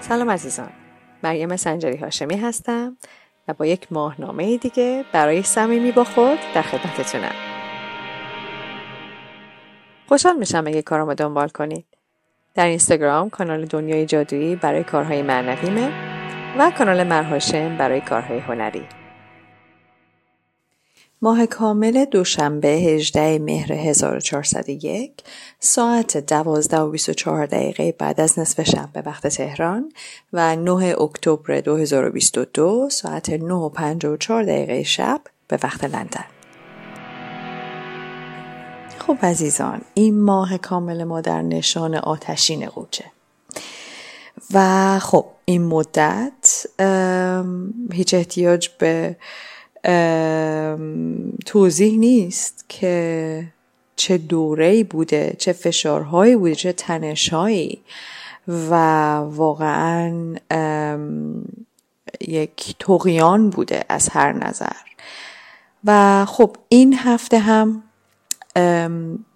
سلام عزیزان. مریم سنجری هاشمی هستم و با یک ماهنامه دیگه برای صمیمی با خود در خدمتتونم. خوشحال میشم اگه کارامو دنبال کنید. در اینستاگرام کانال دنیای جادویی برای کارهای معنویمه و کانال مرهاشم برای کارهای هنری. ماه کامل دوشنبه 18 مهر 1401 ساعت 12 و 24 دقیقه بعد از نصف شب به وقت تهران و 9 اکتبر 2022 ساعت 9 و 54 دقیقه شب به وقت لندن. خب عزیزان این ماه کامل ما در نشان آتشین قوچه و خب این مدت هیچ احتیاج به توضیح نیست که چه دوره بوده چه فشارهایی بوده چه تنشهایی. و واقعا یک تقیان بوده از هر نظر. و خب این هفته هم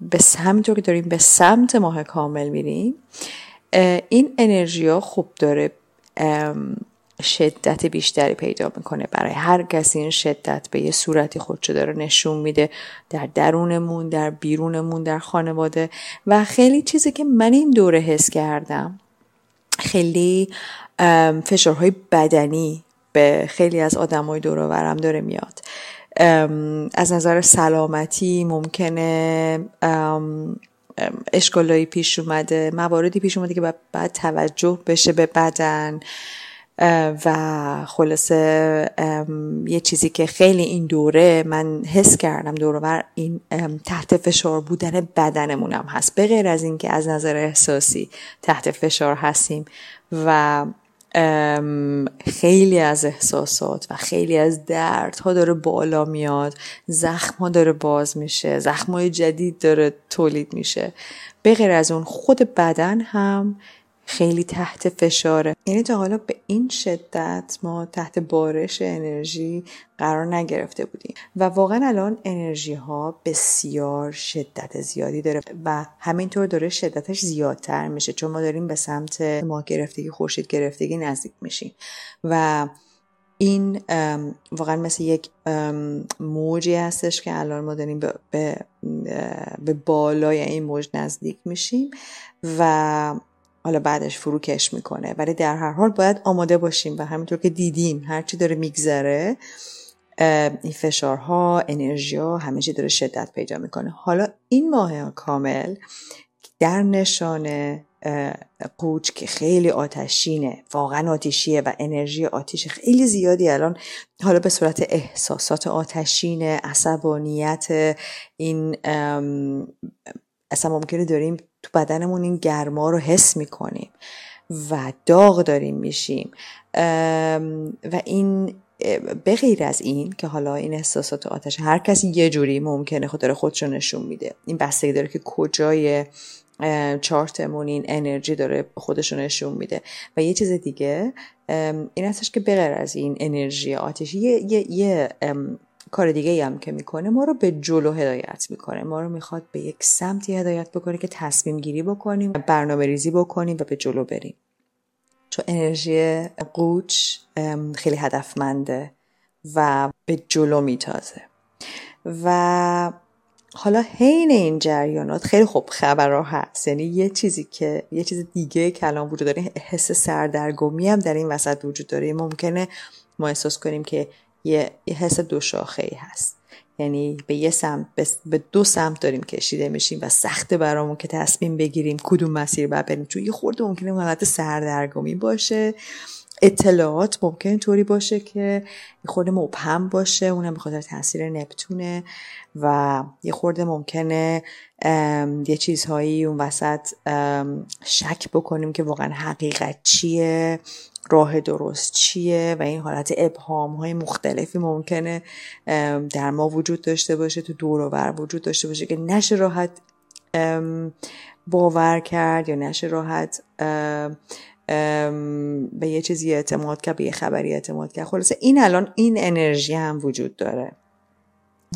به همینطور که داریم به سمت ماه کامل میریم این انرژی ها خوب داره. شدت بیشتری پیدا می‌کنه. برای هر کسی این شدت به یه صورتی خودشو داره نشون میده. در درونمون در بیرونمون در خانواده. و خیلی چیزی که من این دوره حس کردم خیلی فشارهای بدنی به خیلی از آدمای دور ورم داره میاد. از نظر سلامتی ممکنه اشکالایی پیش اومده مواردی پیش اومده که باید توجه بشه به بدن. و خلاصه یه چیزی که خیلی این دوره من حس کردم دوره بر این تحت فشار بودن بدنمونم هست. به غیر از اینکه از نظر احساسی تحت فشار هستیم و خیلی از احساسات و خیلی از دردها داره بالا میاد زخم ها داره باز میشه زخم های جدید داره تولید میشه. به غیر از اون خود بدن هم خیلی تحت فشاره. یعنی تا حالا به این شدت ما تحت بارش انرژی قرار نگرفته بودیم. و واقعا الان انرژی ها بسیار شدت زیادی داره و همینطور داره شدتش زیادتر میشه چون ما داریم به سمت ماه گرفتگی خورشید گرفتگی نزدیک میشیم. و این واقعا مثل یک موجی هستش که الان ما داریم به, به, به بالای این موج نزدیک میشیم. و حالا بعدش فروکش می‌کنه. ولی در هر حال باید آماده باشیم و همینطور که دیدیم هرچی داره میگذره این فشارها انرژی ها همه چی داره شدت پیدا می‌کنه. حالا این ماه کامل در نشان قوچ که خیلی آتشینه واقعا آتیشیه و انرژی آتیش خیلی زیادی الان حالا به صورت احساسات آتشین عصبانیت این اصلا ممکنه داریم تو بدنمون این گرما رو حس می‌کنیم و داغ داریم میشیم. و این به از این که حالا این احساسات آتش هر کسی یه جوری ممکنه خود داره خودشو نشون میده. این بستگی داره که کجای چارتمون این انرژی داره خودشو نشون میده. و یه چیز دیگه این هستش که بغیر از این انرژی آتشی یه, یه, یه کار دیگه هم که می‌کنه ما رو به جلو هدایت می‌کنه. ما رو می‌خواد به یک سمتی هدایت بکنه که تصمیم گیری بکنیم برنامه ریزی بکنیم و به جلو بریم. چون انرژی قوچ خیلی هدفمنده و به جلو میتازه. و حالا حین این جریانات خیلی خوب خبرها هست. یعنی یه چیزی که یه چیز دیگه کلام وجود داره حس سردرگمی هم در این وسط وجود داره. ممکنه ما احساس کنیم که یه, حس دو شاخه ای هست. یعنی به یه سمت به دو سمت داریم کشیده میشیم و سخته برامون که تصمیم بگیریم کدوم مسیر باید بریم. چون یه خورده ممکنه حالت سردرگمی باشه. اطلاعات ممکن طوری باشه که خورده مبهم باشه اونم به تاثیر نپتونه و یه خورده ممکنه یه چیزهایی اون وسط شک بکنیم که واقعا حقیقت چیه راه درست چیه و این حالت ابهام های مختلفی ممکنه در ما وجود داشته باشه تو دور و وجود داشته باشه که نشه راحت باور کرد یا نشه راحت به یه چیزی اعتماد کرد به یه خبری اعتماد کرد. خلاصه این الان این انرژی هم وجود داره.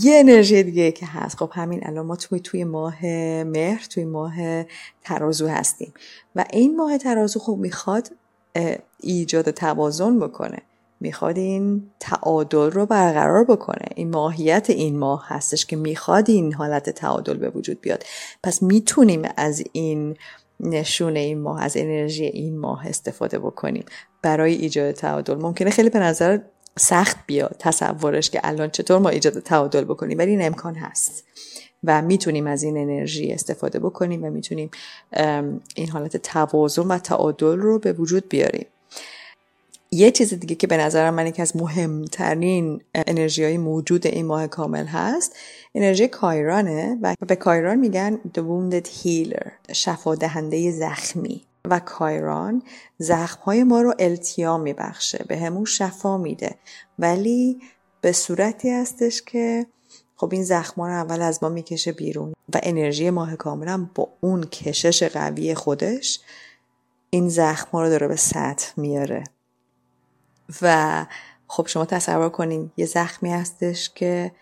یه انرژی دیگه که هست. خب همین الان ما توی توی ماه مهر توی ماه ترازو هستیم. و این ماه ترازو خب می‌خواد ایجاد توازن بکنه. می‌خواد این تعادل رو برقرار بکنه. این ماهیت این ماه هستش که می‌خواد این حالت تعادل به وجود بیاد. پس می‌تونیم از این نشون این ماه از انرژی این ماه استفاده بکنیم. برای ایجاد تعادل ممکنه خیلی به نظر سخت بیاد تصورش که الان چطور ما ایجاد تعادل بکنیم ولی این امکان هست. و می‌تونیم از این انرژی استفاده بکنیم و می‌تونیم این حالت توازن و تعادل رو به وجود بیاریم. یه چیز دیگه که به نظرم من یکی از مهمترین انرژی های موجود این ماه کامل هست انرژی کایرانه و به کایران میگن The Wounded Healer شفا دهنده زخمی. و کایران زخم های ما رو التیام میبخشه به همون شفا میده. ولی به صورتی هستش که خب این زخم رو اول از ما می‌کشه بیرون و انرژی ماه کامل با اون کشش قوی خودش این زخم رو داره به سطح میاره. و خب شما تصور کنین یه زخمی هستش که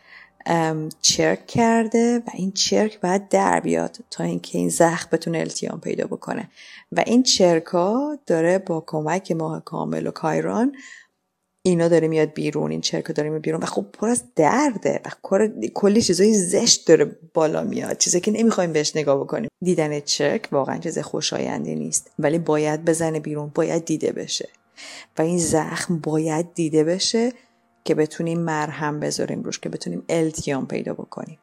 چرک کرده و این چرک باید در بیاد تا اینکه این زخم بتونه التیام پیدا بکنه. و این چرکا داره با کمک ماه کامل و کایران اینا داره میاد بیرون این چرکا داره میاد بیرون و خب پر از درده و کلی چیزای زشت داره بالا میاد چیزی که نمی‌خوایم بهش نگاه بکنیم. دیدن چرک واقعا چیز خوشایندی نیست ولی باید بزنه بیرون باید دیده بشه. و این زخم باید دیده بشه که بتونیم مرهم بذاریم روش که بتونیم التیام پیدا بکنیم.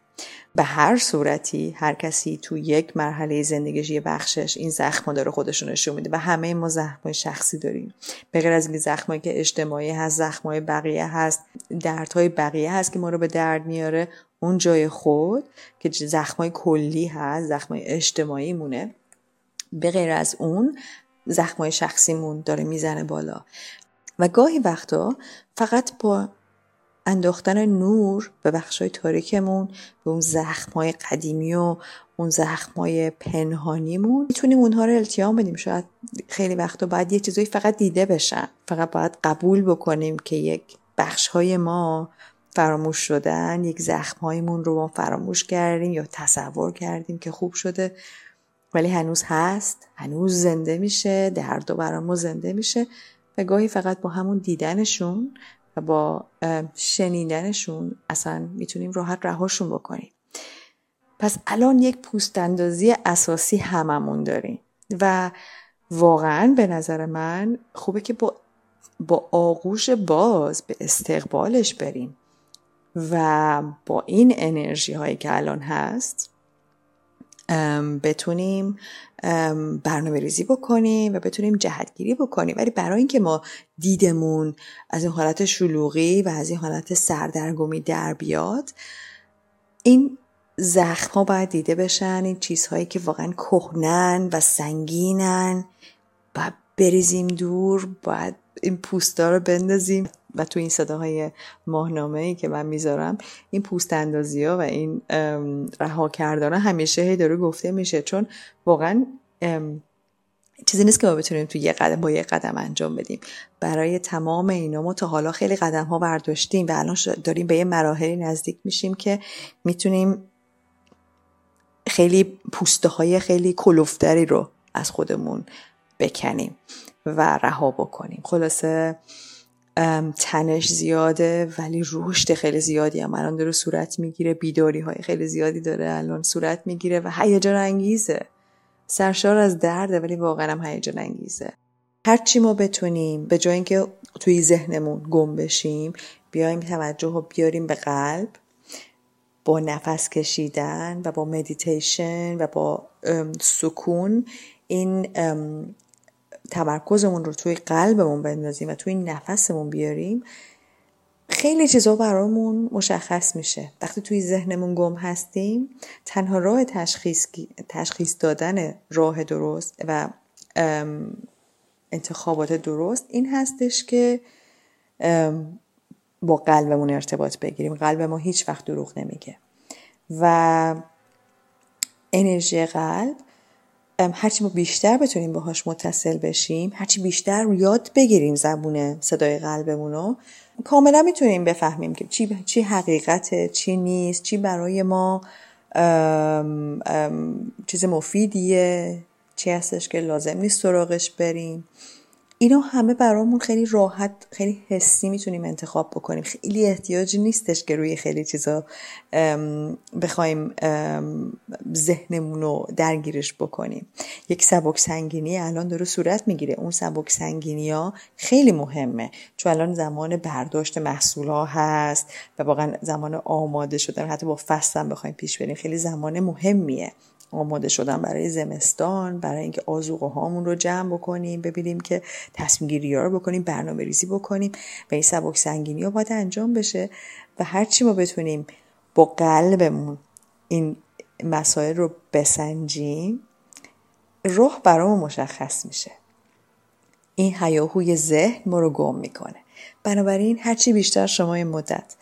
به هر صورتی هر کسی تو یک مرحله زندگیش یه بخشش این زخم داره خودشون نشون میده و همه ما زخم شخصی داریم. به غیر از این زخمایی که اجتماعی هست زخمای بقیه هست دردهای بقیه هست که ما رو به درد میاره اون جای خود که زخمای کلی هست زخمای اجتماعی مونه به غیر از اون زخمای شخصیمون داره می‌زنه بالا. و گاهی وقتا فقط با انداختن نور به بخشای تاریکمون به اون زخمای قدیمی و اون زخمای پنهانیمون می‌تونیم اونها رو التیام بدیم. شاید خیلی وقتا باید یه چیزایی فقط دیده بشن. فقط باید قبول بکنیم که یک بخشهای ما فراموش شدن یک زخمهایمون رو ما فراموش کردیم یا تصور کردیم که خوب شده. ولی هنوز هست. هنوز زنده میشه. درد و برامو زنده میشه. و گاهی فقط با همون دیدنشون و با شنیدنشون اصلا می‌تونیم راحت رهاشون بکنیم. پس الان یک پوست اندازی اساسی هممون داریم. و واقعا به نظر من خوبه که با, با آغوش باز به استقبالش بریم. و با این انرژی هایی که الان هست بتونیم برنامه ریزی بکنیم و بتونیم جهتگیری بکنیم. ولی برای اینکه ما دیدمون از این حالت شلوغی و از این حالت سردرگمی در بیاد این زخم ها باید دیده بشن این چیزهایی که واقعا کهنن و سنگینن. باید بریزیم دور باید این پوستا رو بندازیم. و تو این صداهای ماهنامه ای که من می‌ذارم این پوست اندازی ها و این رها کردن همیشه هی داره گفته میشه. چون واقعا چیزی نیست که ما بتونیم تو یه قدم با یه قدم انجام بدیم. برای تمام اینا ما تا حالا خیلی قدم ها برداشتیم و الان داریم به یه مراحلی نزدیک میشیم که می‌تونیم خیلی پوسته های خیلی کلوفتری رو از خودمون بکنیم و رها بکنیم. خلاصه تنش زیاده ولی رشد خیلی زیادی هم. الان داره صورت می‌گیره بیداری های خیلی زیادی داره. الان صورت می‌گیره و هیجان انگیزه. سرشار از درده ولی واقعا هم هیجان انگیزه. هرچی ما بتونیم به جای اینکه توی ذهنمون گم بشیم بیایم توجه رو بیاریم به قلب با نفس کشیدن و با مدیتیشن و با سکون این تمرکزمون رو توی قلبمون بندازیم و توی نفسمون بیاریم خیلی چیزا برامون مشخص میشه. وقتی توی ذهنمون گم هستیم تنها راه تشخیص, تشخیص دادن راه درست و انتخابات درست این هستش که با قلبمون ارتباط بگیریم. قلب ما هیچ وقت دروغ نمیگه. و انرژی قلب هرچی ما بیشتر بتونیم باهاش متصل بشیم هرچی بیشتر یاد بگیریم زبون صدای قلبمون رو کاملا می‌تونیم بفهمیم که چی, چی حقیقته چی نیست چی برای ما ام ام چیز مفیدیه چی هستش که لازم نیست سراغش بریم. اینا همه برامون خیلی راحت خیلی حسی می‌تونیم انتخاب بکنیم. خیلی احتیاجی نیستش که روی خیلی چیزا بخوایم ذهنمون رو درگیرش بکنیم. یک سبک سنگینی الان داره صورت می‌گیره. اون سبک سنگینی ها خیلی مهمه. چون الان زمان برداشت محصول ها هست و واقعا زمان آماده شدن. حتی با فصل بخوایم پیش بریم. خیلی زمان مهمیه. آماده شدن برای زمستان برای اینکه آزوقه هامون رو جمع بکنیم ببینیم که تصمیم گیری رو بکنیم برنامه ریزی بکنیم و این سبک سنگینی ها باید انجام بشه و هرچی ما بتونیم با قلبمون این مسائل رو بسنجیم روح برامون مشخص میشه. این هیاهوی ذهن ما رو گم می‌کنه. بنابراین هرچی بیشتر شما این مدت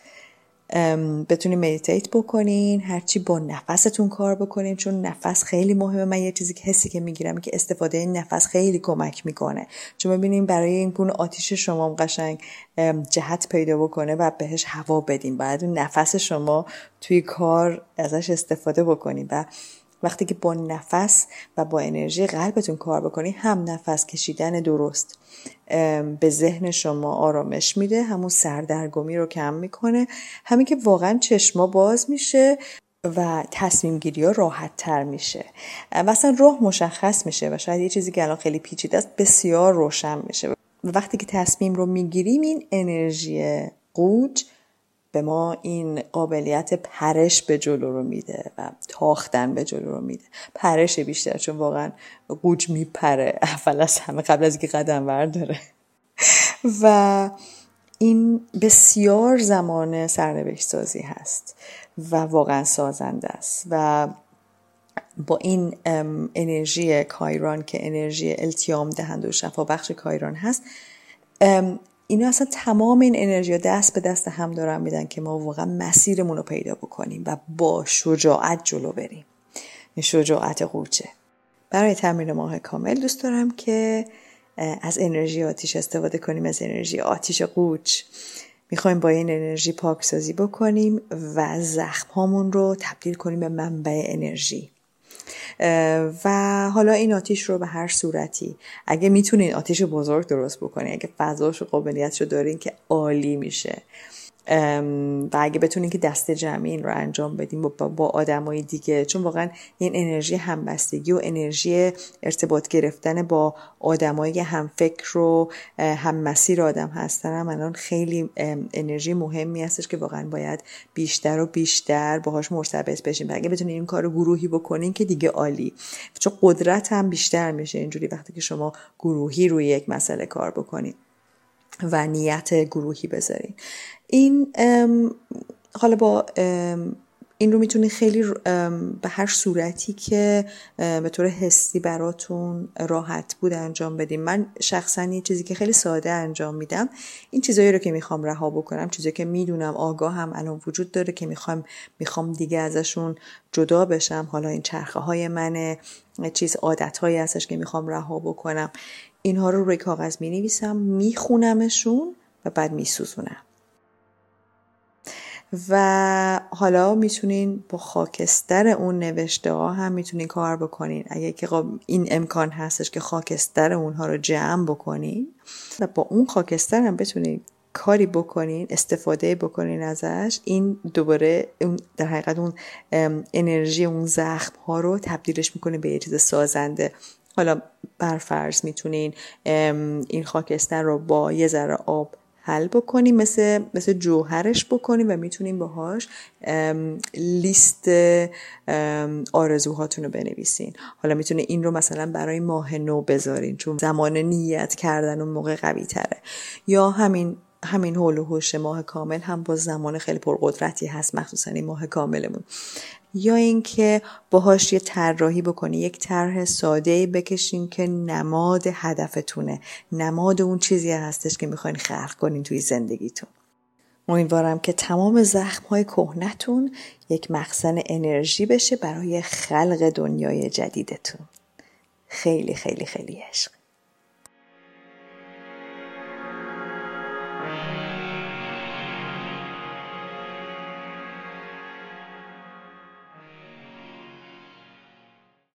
بتونین مدیتیت بکنین هرچی با نفستون کار بکنین چون نفس خیلی مهمه. من یه چیزی که حسی که می‌گیرم که استفاده این نفس خیلی کمک می‌کنه. چون ببینین برای این گونه آتیش شما قشنگ جهت پیدا بکنه و بهش هوا بدین. باید نفس شما توی کار ازش استفاده بکنین. و وقتی که با نفس و با انرژی قلبتون کار بکنی هم نفس کشیدن درست به ذهن شما آرامش میده همون سردرگمی رو کم می‌کنه همین که واقعا چشما باز میشه و تصمیم گیری ها راحت تر میشه مثلا راه مشخص میشه و شاید یه چیزی که الان خیلی پیچیده است بسیار روشن میشه. و وقتی که تصمیم رو می‌گیریم این انرژی قوج به ما این قابلیت پرش به جلو رو میده و تاختن به جلو رو میده. پرش بیشتر چون واقعا قوج میپره. اول از همه قبل از اینکه قدم برداره. و این بسیار زمان سرنوشت سازی هست و واقعا سازنده است. و با این انرژی کایران که انرژی التیام دهنده و شفا بخش کایران هست اینا اصلا تمام این انرژی دست به دست هم دارن میدن که ما واقعا مسیرمون رو پیدا بکنیم و با شجاعت جلو بریم. این شجاعت قوچه برای تمرین ماه کامل دوست دارم که از انرژی آتیش استفاده کنیم از انرژی آتیش قوچ می‌خوایم با این انرژی پاکسازی بکنیم و زخم هامون رو تبدیل کنیم به منبع انرژی. و حالا این آتیش رو به هر صورتی اگه می‌تونین آتیش بزرگ درست بکنین اگه فضاش و قابلیتش رو دارین که عالی میشه. و اگه بتونین که دست جمعی این رو انجام بدیم با, با آدمای دیگه چون واقعا این انرژی همبستگی و انرژی ارتباط گرفتن با آدمایی هم فکر و هم مسیر آدم هستن هم الان خیلی انرژی مهمی هستش که واقعا باید بیشتر و بیشتر باهاش مرتبط بشیم. و اگه بتونین این کار گروهی بکنین که دیگه عالی. چون قدرت هم بیشتر میشه اینجوری وقتی که شما گروهی روی یک مسئله کار بکنید و نیت گروهی بذارین. این حالا با این رو می‌تونید خیلی به هر صورتی که به طور حسی براتون راحت بود انجام بدیم من شخصا یه چیزی که خیلی ساده انجام میدم این چیزایی رو که می‌خوام رها بکنم چیزی که می‌دونم آگاه هم الان وجود داره که می‌خوام می‌خوام دیگه ازشون جدا بشم. حالا این چرخه های من چیز عادت هایی هستش که می‌خوام رها بکنم. اینها رو روی کاغذ می نویسم میخونمشون و بعد میسوزونم. و حالا می‌تونین با خاکستر اون نوشته ها هم می‌تونین کار بکنین. اگه که این امکان هستش که خاکستر اونها رو جمع بکنین و با اون خاکستر هم بتونین کاری بکنین استفاده بکنین ازش این دوباره در حقیقت اون انرژی اون زخم ها رو تبدیلش می‌کنه به یه چیز سازنده. حالا برفرض می‌تونین این خاکستر رو با یه ذره آب حل بکنیم مثل, مثل جوهرش بکنیم و می‌تونیم باهاش لیست آرزوهاتون رو بنویسین. حالا می‌تونه این رو مثلا برای ماه نو بذارین چون زمان نیت کردن اون موقع قوی تره. یا همین همین حول و حوش ماه کامل هم با زمان خیلی پرقدرتی هست مخصوصا این ماه کاملمون. یا اینکه باهاش یه طراحی بکنی یک طرح ساده بکشین که نماد هدفتونه. نماد اون چیزی هستش که می‌خواین خلق کنین توی زندگیتون. امیدوارم که تمام زخم های کهنتون یک مخزن انرژی بشه برای خلق دنیای جدیدتون. خیلی خیلی خیلی عشق.